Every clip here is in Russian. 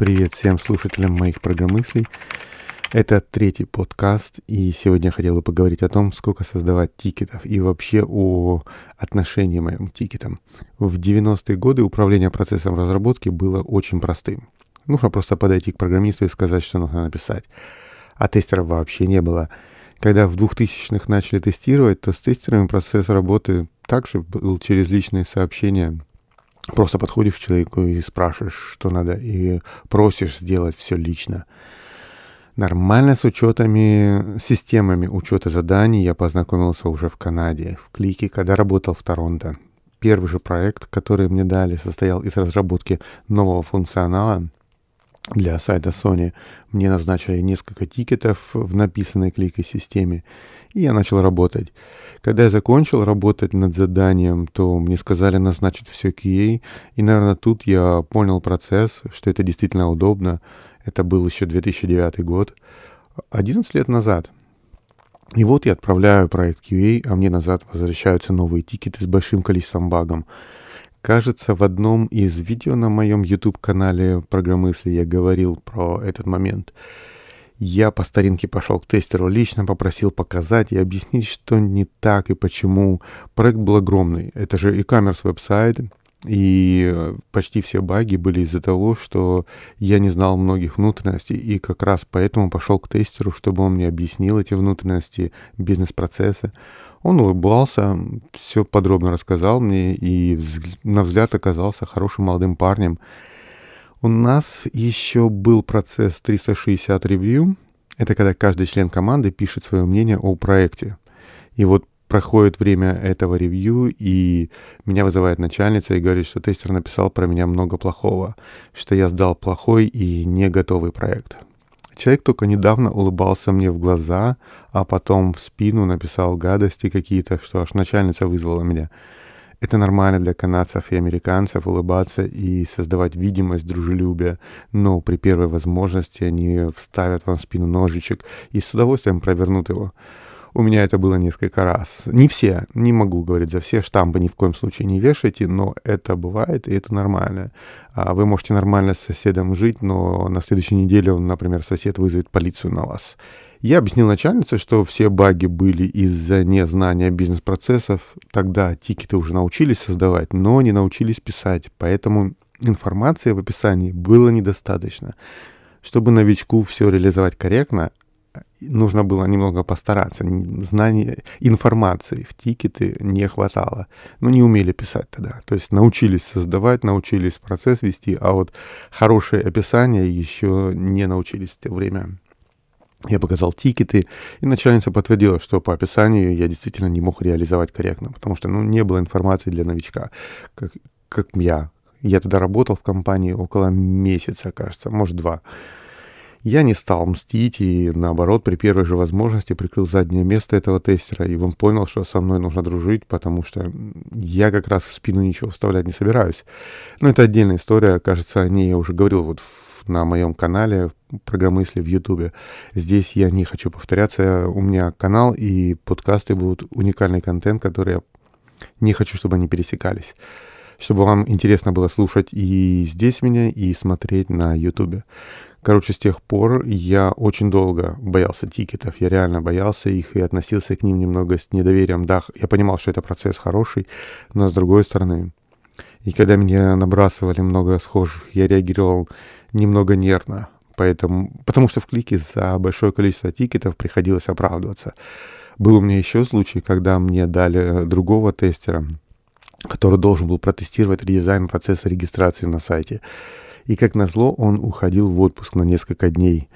Привет всем слушателям моих программыслей. Это третий подкаст, и сегодня я хотел бы поговорить о том, сколько создавать тикетов и вообще о отношении моим тикетам. В 90-е годы управление процессом разработки было очень простым. Нужно просто подойти к программисту и сказать, что нужно написать. А тестеров вообще не было. Когда в 2000-х начали тестировать, то с тестерами процесс работы также был через личные сообщения. Просто подходишь к человеку и спрашиваешь, что надо, и просишь сделать все лично. Нормально с учетами, системами учета заданий я познакомился уже в Канаде, в Клике, когда работал в Торонто. Первый же проект, который мне дали, состоял из разработки нового функционала для сайта Sony. Мне назначили несколько тикетов в написанной кликой системе, и я начал работать. Когда я закончил работать над заданием, то мне сказали назначить все QA, и, наверное, тут я понял процесс, что это действительно удобно, это был еще 2009 год, 11 лет назад. И вот я отправляю проект QA, а мне назад возвращаются новые тикеты с большим количеством багом. Кажется, в одном из видео на моем YouTube-канале «Программысли» я говорил про этот момент. Я по старинке пошел к тестеру лично, попросил показать и объяснить, что не так и почему. Проект был огромный. Это же e-commerce веб-сайт, и э, почти все баги были из-за того, что я не знал многих внутренностей, и как раз поэтому пошел к тестеру, чтобы он мне объяснил эти внутренности, бизнес-процессы. Он улыбался, все подробно рассказал мне, и на взгляд оказался хорошим молодым парнем. У нас еще был процесс 360 ревью. Это когда каждый член команды пишет свое мнение о проекте. И вот проходит время этого ревью, и меня вызывает начальница и говорит, что тестер написал про меня много плохого, что я сдал плохой и не готовый проект. Человек только недавно улыбался мне в глаза, а потом в спину написал гадости какие-то, что аж начальница вызвала меня. Это нормально для канадцев и американцев улыбаться и создавать видимость дружелюбия, но при первой возможности они вставят вам в спину ножичек и с удовольствием провернут его. У меня это было несколько раз. Не все, не могу говорить за все, штампы ни в коем случае не вешайте, но это бывает, и это нормально. А вы можете нормально с соседом жить, но на следующей неделе, он, например, сосед вызовет полицию на вас. Я объяснил начальнице, что все баги были из-за незнания бизнес-процессов. Тогда тикеты уже научились создавать, но не научились писать, поэтому информации в описании было недостаточно. Чтобы новичку все реализовать корректно, нужно было немного постараться. Знаний, информации в тикеты не хватало. Ну, не умели писать тогда. То есть научились создавать, научились процесс вести, а вот хорошее описание еще не научились в то время. Я показал тикеты, и начальница подтвердила, что по описанию я действительно не мог реализовать корректно, потому что ну, не было информации для новичка, как, как я. Я тогда работал в компании около месяца, кажется, может, два. Я не стал мстить и, наоборот, при первой же возможности прикрыл заднее место этого тестера, и он понял, что со мной нужно дружить, потому что я как раз в спину ничего вставлять не собираюсь. Но это отдельная история, кажется, о ней я уже говорил вот на моем канале «Программысли» в Ютубе. Здесь я не хочу повторяться, у меня канал и подкасты будут уникальный контент, который я не хочу, чтобы они пересекались чтобы вам интересно было слушать и здесь меня, и смотреть на Ютубе. Короче, с тех пор я очень долго боялся тикетов. Я реально боялся их и относился к ним немного с недоверием. Да, я понимал, что это процесс хороший, но с другой стороны, и когда меня набрасывали много схожих, я реагировал немного нервно. Поэтому, потому что в клике за большое количество тикетов приходилось оправдываться. Был у меня еще случай, когда мне дали другого тестера, который должен был протестировать редизайн процесса регистрации на сайте. И как назло, он уходил в отпуск на несколько дней.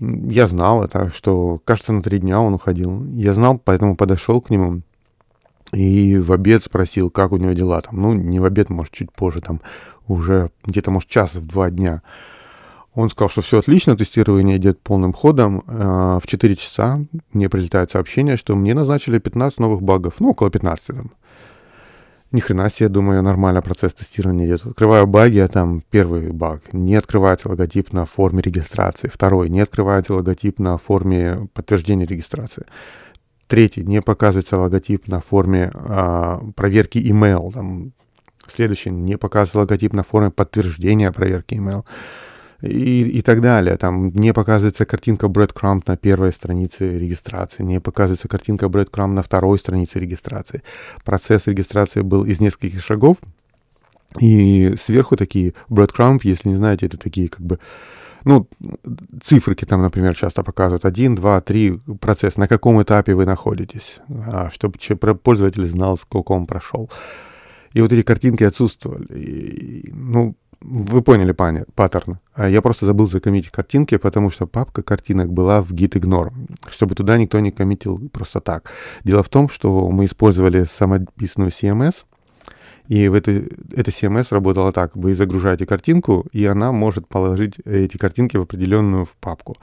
Я знал это, что, кажется, на три дня он уходил. Я знал, поэтому подошел к нему и в обед спросил, как у него дела там. Ну, не в обед, может, чуть позже, там уже где-то, может, час в два дня. Он сказал, что все отлично, тестирование идет полным ходом. А, в 4 часа мне прилетает сообщение, что мне назначили 15 новых багов, ну, около 15 там. Ни хрена себе, думаю, нормально процесс тестирования идет. Открываю баги, а там первый баг. Не открывается логотип на форме регистрации. Второй. Не открывается логотип на форме подтверждения регистрации. Третий. Не показывается логотип на форме а, проверки email. Там, следующий. Не показывается логотип на форме подтверждения проверки email. и, и так далее. Там не показывается картинка breadcrumb на первой странице регистрации, не показывается картинка breadcrumb на второй странице регистрации. Процесс регистрации был из нескольких шагов, и сверху такие breadcrumb, если не знаете, это такие как бы ну, циферки там, например, часто показывают 1, 2, 3 процесс, на каком этапе вы находитесь, а, чтобы пользователь знал, сколько он прошел. И вот эти картинки отсутствовали. И, ну, вы поняли пани, паттерн. А я просто забыл закоммитить картинки, потому что папка картинок была в gitignore, чтобы туда никто не коммитил просто так. Дело в том, что мы использовали самописную CMS, и в это, это CMS работало так. Вы загружаете картинку, и она может положить эти картинки в определенную в папку.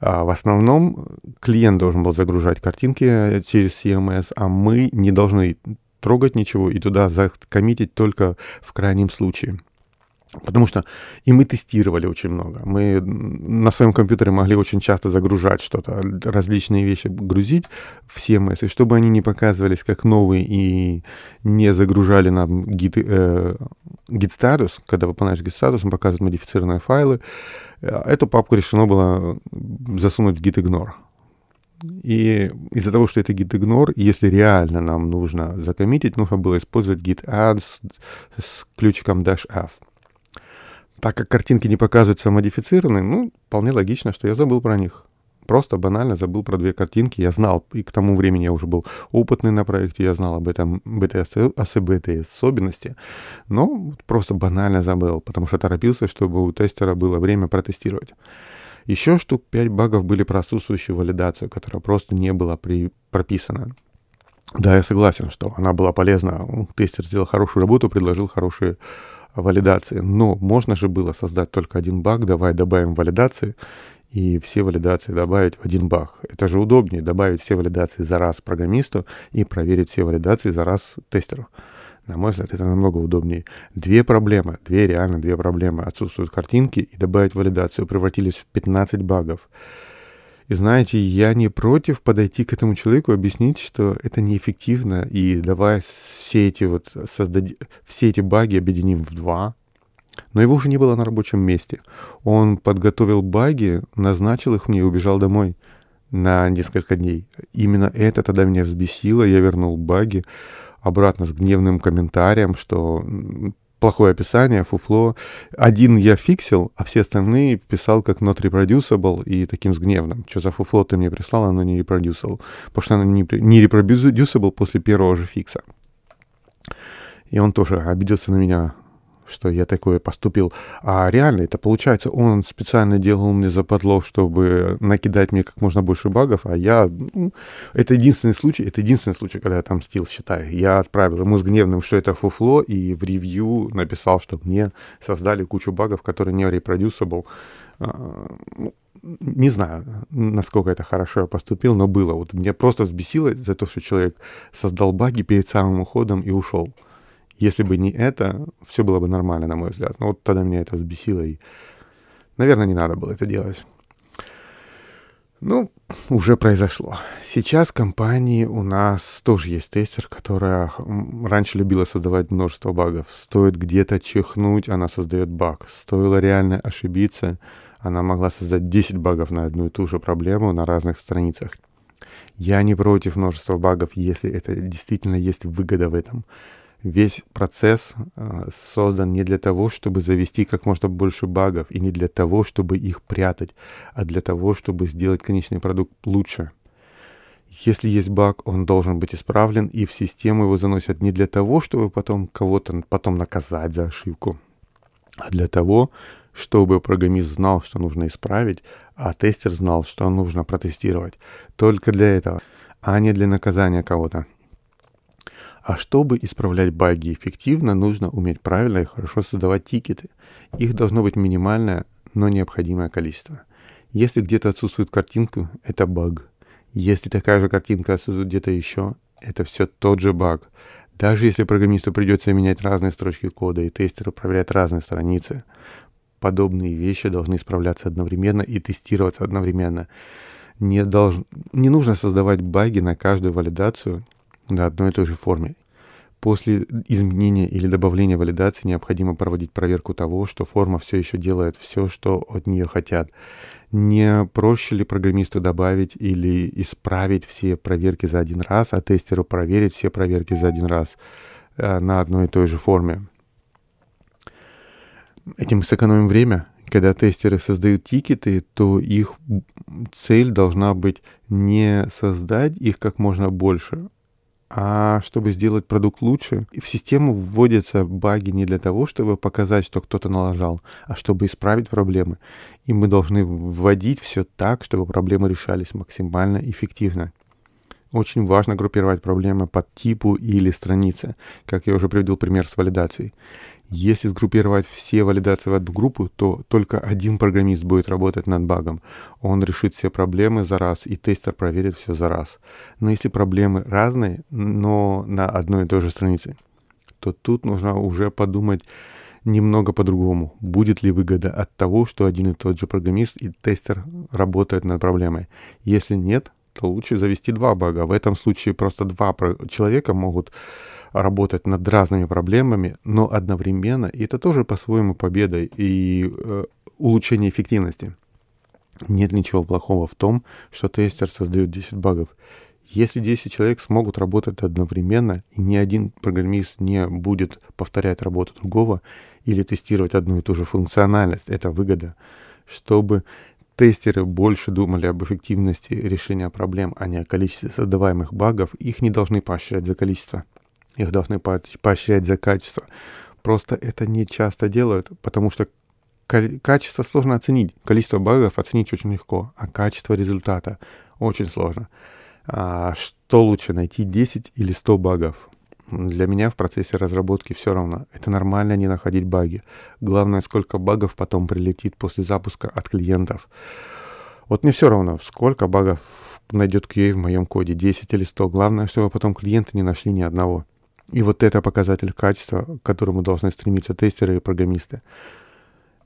А в основном клиент должен был загружать картинки через CMS, а мы не должны трогать ничего и туда закоммитить только в крайнем случае. Потому что и мы тестировали очень много. Мы на своем компьютере могли очень часто загружать что-то, различные вещи грузить в CMS, и чтобы они не показывались как новые и не загружали нам git, э, git когда выполняешь git статус, он показывает модифицированные файлы, э, эту папку решено было засунуть в git ignore. И из-за того, что это git ignore, если реально нам нужно закоммитить, нужно было использовать git add с, с ключиком dash f. Так как картинки не показываются модифицированные, ну, вполне логично, что я забыл про них. Просто банально забыл про две картинки. Я знал, и к тому времени я уже был опытный на проекте, я знал об этом, этой, об этой особенности, но просто банально забыл, потому что торопился, чтобы у тестера было время протестировать. Еще штук 5 багов были про отсутствующую валидацию, которая просто не была при... прописана. Да, я согласен, что она была полезна. Тестер сделал хорошую работу, предложил хорошие валидации. Но можно же было создать только один баг, давай добавим валидации, и все валидации добавить в один баг. Это же удобнее добавить все валидации за раз программисту и проверить все валидации за раз тестеру. На мой взгляд, это намного удобнее. Две проблемы, две реально две проблемы. Отсутствуют картинки и добавить валидацию превратились в 15 багов. И знаете, я не против подойти к этому человеку, объяснить, что это неэффективно, и давай все эти вот создать, все эти баги объединим в два. Но его уже не было на рабочем месте. Он подготовил баги, назначил их мне и убежал домой на несколько дней. Именно это тогда меня взбесило. Я вернул баги обратно с гневным комментарием, что плохое описание, фуфло. Один я фиксил, а все остальные писал как not reproducible и таким с гневным. Что за фуфло ты мне прислал, оно не reproducible. Потому что оно не, не reproducible после первого же фикса. И он тоже обиделся на меня что я такое поступил. А реально это получается, он специально делал мне западло, чтобы накидать мне как можно больше багов, а я... Ну, это единственный случай, это единственный случай, когда я там стил считаю. Я отправил ему с гневным, что это фуфло, и в ревью написал, что мне создали кучу багов, которые не reproducible. А, ну, не знаю, насколько это хорошо я поступил, но было. Вот меня просто взбесило за то, что человек создал баги перед самым уходом и ушел. Если бы не это, все было бы нормально, на мой взгляд. Но вот тогда меня это взбесило, и, наверное, не надо было это делать. Ну, уже произошло. Сейчас в компании у нас тоже есть тестер, которая раньше любила создавать множество багов. Стоит где-то чихнуть, она создает баг. Стоило реально ошибиться, она могла создать 10 багов на одну и ту же проблему на разных страницах. Я не против множества багов, если это действительно есть выгода в этом весь процесс э, создан не для того, чтобы завести как можно больше багов, и не для того, чтобы их прятать, а для того, чтобы сделать конечный продукт лучше. Если есть баг, он должен быть исправлен, и в систему его заносят не для того, чтобы потом кого-то потом наказать за ошибку, а для того, чтобы программист знал, что нужно исправить, а тестер знал, что нужно протестировать. Только для этого, а не для наказания кого-то. А чтобы исправлять баги эффективно, нужно уметь правильно и хорошо создавать тикеты. Их должно быть минимальное, но необходимое количество. Если где-то отсутствует картинка, это баг. Если такая же картинка отсутствует где-то еще, это все тот же баг. Даже если программисту придется менять разные строчки кода и тестеру проверять разные страницы, подобные вещи должны исправляться одновременно и тестироваться одновременно. Не, долж... не нужно создавать баги на каждую валидацию на одной и той же форме. После изменения или добавления валидации необходимо проводить проверку того, что форма все еще делает все, что от нее хотят. Не проще ли программисту добавить или исправить все проверки за один раз, а тестеру проверить все проверки за один раз э, на одной и той же форме? Этим сэкономим время. Когда тестеры создают тикеты, то их цель должна быть не создать их как можно больше, а чтобы сделать продукт лучше, в систему вводятся баги не для того, чтобы показать, что кто-то налажал, а чтобы исправить проблемы. И мы должны вводить все так, чтобы проблемы решались максимально эффективно. Очень важно группировать проблемы по типу или странице, как я уже приводил пример с валидацией. Если сгруппировать все валидации в одну группу, то только один программист будет работать над багом. Он решит все проблемы за раз, и тестер проверит все за раз. Но если проблемы разные, но на одной и той же странице, то тут нужно уже подумать немного по-другому. Будет ли выгода от того, что один и тот же программист и тестер работают над проблемой? Если нет, то лучше завести два бага. В этом случае просто два человека могут работать над разными проблемами, но одновременно, и это тоже по-своему победа и э, улучшение эффективности. Нет ничего плохого в том, что тестер создает 10 багов. Если 10 человек смогут работать одновременно, и ни один программист не будет повторять работу другого или тестировать одну и ту же функциональность, это выгода. Чтобы тестеры больше думали об эффективности решения проблем, а не о количестве создаваемых багов, их не должны поощрять за количество. Их должны поощрять за качество. Просто это не часто делают, потому что качество сложно оценить. Количество багов оценить очень легко, а качество результата очень сложно. А что лучше, найти 10 или 100 багов? Для меня в процессе разработки все равно. Это нормально не находить баги. Главное, сколько багов потом прилетит после запуска от клиентов. Вот мне все равно, сколько багов найдет QA в моем коде, 10 или 100. Главное, чтобы потом клиенты не нашли ни одного. И вот это показатель качества, к которому должны стремиться тестеры и программисты.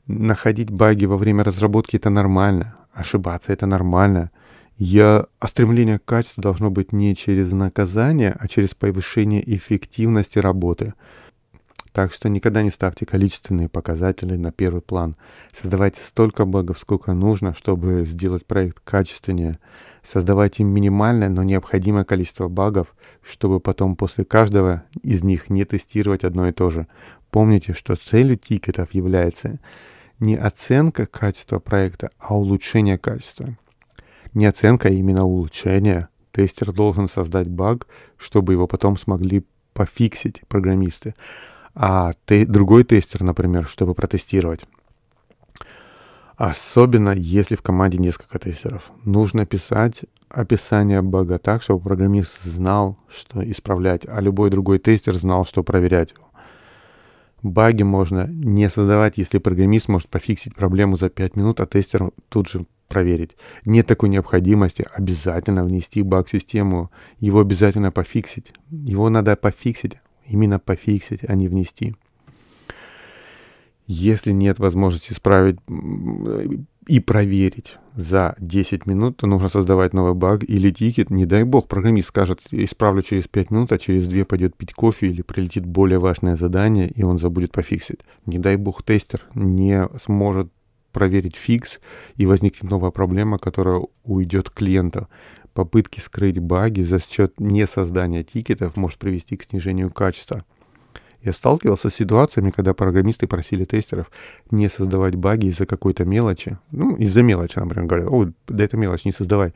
Находить баги во время разработки это нормально, ошибаться это нормально. Я, а стремление к качеству должно быть не через наказание, а через повышение эффективности работы. Так что никогда не ставьте количественные показатели на первый план. Создавайте столько багов, сколько нужно, чтобы сделать проект качественнее. Создавайте минимальное, но необходимое количество багов, чтобы потом после каждого из них не тестировать одно и то же. Помните, что целью тикетов является не оценка качества проекта, а улучшение качества. Не оценка, а именно улучшение. Тестер должен создать баг, чтобы его потом смогли пофиксить программисты. А те, другой тестер, например, чтобы протестировать. Особенно если в команде несколько тестеров. Нужно писать описание бага так, чтобы программист знал, что исправлять, а любой другой тестер знал, что проверять. Баги можно не создавать, если программист может пофиксить проблему за 5 минут, а тестер тут же проверить. Нет такой необходимости обязательно внести баг в систему. Его обязательно пофиксить. Его надо пофиксить, именно пофиксить, а не внести. Если нет возможности исправить и проверить за 10 минут, то нужно создавать новый баг или тикет. Не дай бог, программист скажет, исправлю через 5 минут, а через 2 пойдет пить кофе или прилетит более важное задание, и он забудет пофиксить. Не дай бог, тестер не сможет проверить фикс, и возникнет новая проблема, которая уйдет к клиенту. Попытки скрыть баги за счет несоздания тикетов может привести к снижению качества. Я сталкивался с ситуациями, когда программисты просили тестеров не создавать баги из-за какой-то мелочи. Ну, из-за мелочи, например, говорят, о, да это мелочь, не создавай.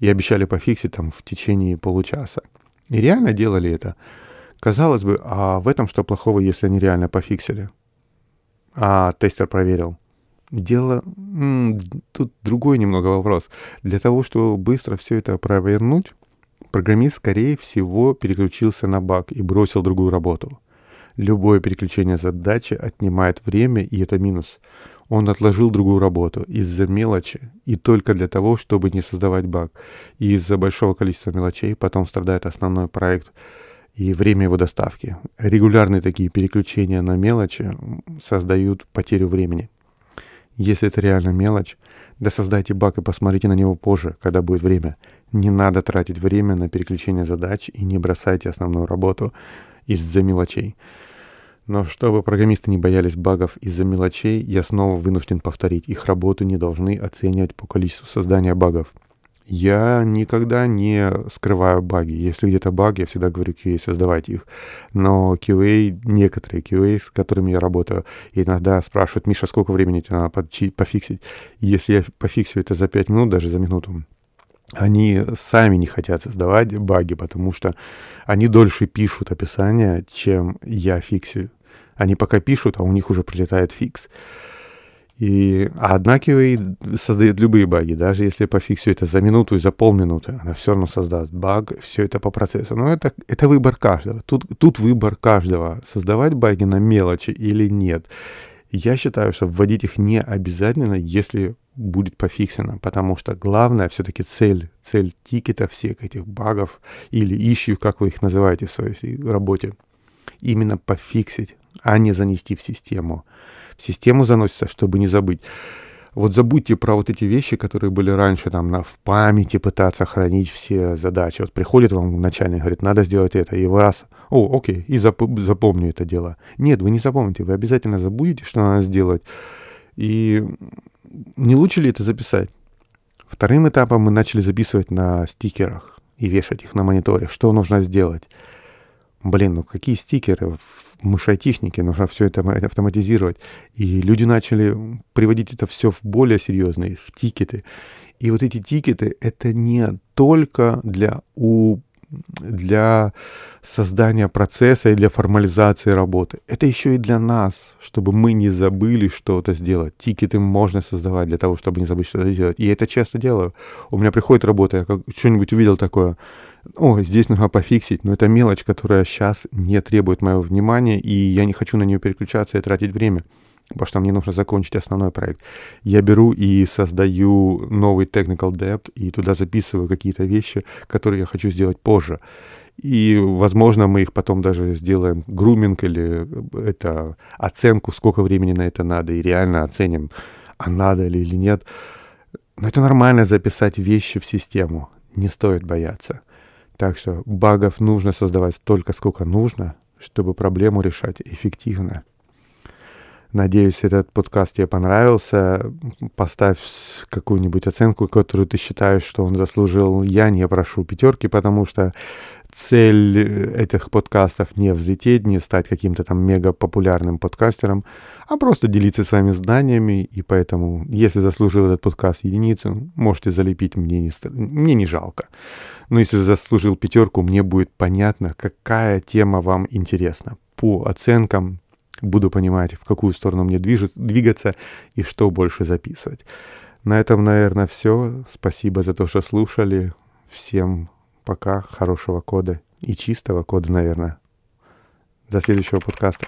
И обещали пофиксить там в течение получаса. И реально делали это. Казалось бы, а в этом что плохого, если они реально пофиксили? А тестер проверил. Дело... Тут другой немного вопрос. Для того, чтобы быстро все это провернуть, программист, скорее всего, переключился на баг и бросил другую работу. Любое переключение задачи отнимает время, и это минус. Он отложил другую работу из-за мелочи и только для того, чтобы не создавать баг. И из-за большого количества мелочей потом страдает основной проект и время его доставки. Регулярные такие переключения на мелочи создают потерю времени. Если это реально мелочь, да создайте баг и посмотрите на него позже, когда будет время. Не надо тратить время на переключение задач и не бросайте основную работу из-за мелочей. Но чтобы программисты не боялись багов из-за мелочей, я снова вынужден повторить, их работу не должны оценивать по количеству создания багов. Я никогда не скрываю баги. Если где-то баг, я всегда говорю QA, создавайте их. Но QA, некоторые QA, с которыми я работаю, иногда спрашивают, Миша, сколько времени тебе надо пофиксить? если я пофиксю это за 5 минут, даже за минуту, они сами не хотят создавать баги, потому что они дольше пишут описание, чем я фиксю. Они пока пишут, а у них уже прилетает фикс. И, а одна QA создает любые баги, даже если я пофиксю это за минуту и за полминуты, она все равно создаст баг, все это по процессу. Но это, это выбор каждого. Тут, тут выбор каждого, создавать баги на мелочи или нет. Я считаю, что вводить их не обязательно, если будет пофиксено, потому что главное все-таки цель, цель тикета всех этих багов или ищу, как вы их называете в своей работе, именно пофиксить, а не занести в систему. В систему заносится, чтобы не забыть. Вот забудьте про вот эти вещи, которые были раньше, там, на, в памяти пытаться хранить все задачи. Вот приходит вам начальник, говорит, надо сделать это, и вас, о, окей, и зап- запомню это дело. Нет, вы не запомните, вы обязательно забудете, что надо сделать. И не лучше ли это записать? Вторым этапом мы начали записывать на стикерах и вешать их на мониторе. Что нужно сделать? Блин, ну какие стикеры? Мы же айтишники, нужно все это автоматизировать. И люди начали приводить это все в более серьезные, в тикеты. И вот эти тикеты — это не только для у для создания процесса и для формализации работы. Это еще и для нас, чтобы мы не забыли что-то сделать. Тикеты можно создавать для того, чтобы не забыть что-то сделать. И я это часто делаю. У меня приходит работа, я как что-нибудь увидел такое, о, здесь нужно пофиксить, но это мелочь, которая сейчас не требует моего внимания, и я не хочу на нее переключаться и тратить время потому что мне нужно закончить основной проект. Я беру и создаю новый technical debt, и туда записываю какие-то вещи, которые я хочу сделать позже. И, возможно, мы их потом даже сделаем груминг или э, это оценку, сколько времени на это надо, и реально оценим, а надо ли или нет. Но это нормально записать вещи в систему. Не стоит бояться. Так что багов нужно создавать столько, сколько нужно, чтобы проблему решать эффективно. Надеюсь, этот подкаст тебе понравился. Поставь какую-нибудь оценку, которую ты считаешь, что он заслужил. Я не прошу пятерки, потому что цель этих подкастов не взлететь, не стать каким-то там мега популярным подкастером, а просто делиться своими знаниями. И поэтому, если заслужил этот подкаст единицу, можете залепить, мне не, мне не жалко. Но если заслужил пятерку, мне будет понятно, какая тема вам интересна. По оценкам буду понимать, в какую сторону мне двигаться и что больше записывать. На этом, наверное, все. Спасибо за то, что слушали. Всем пока, хорошего кода и чистого кода, наверное. До следующего подкаста.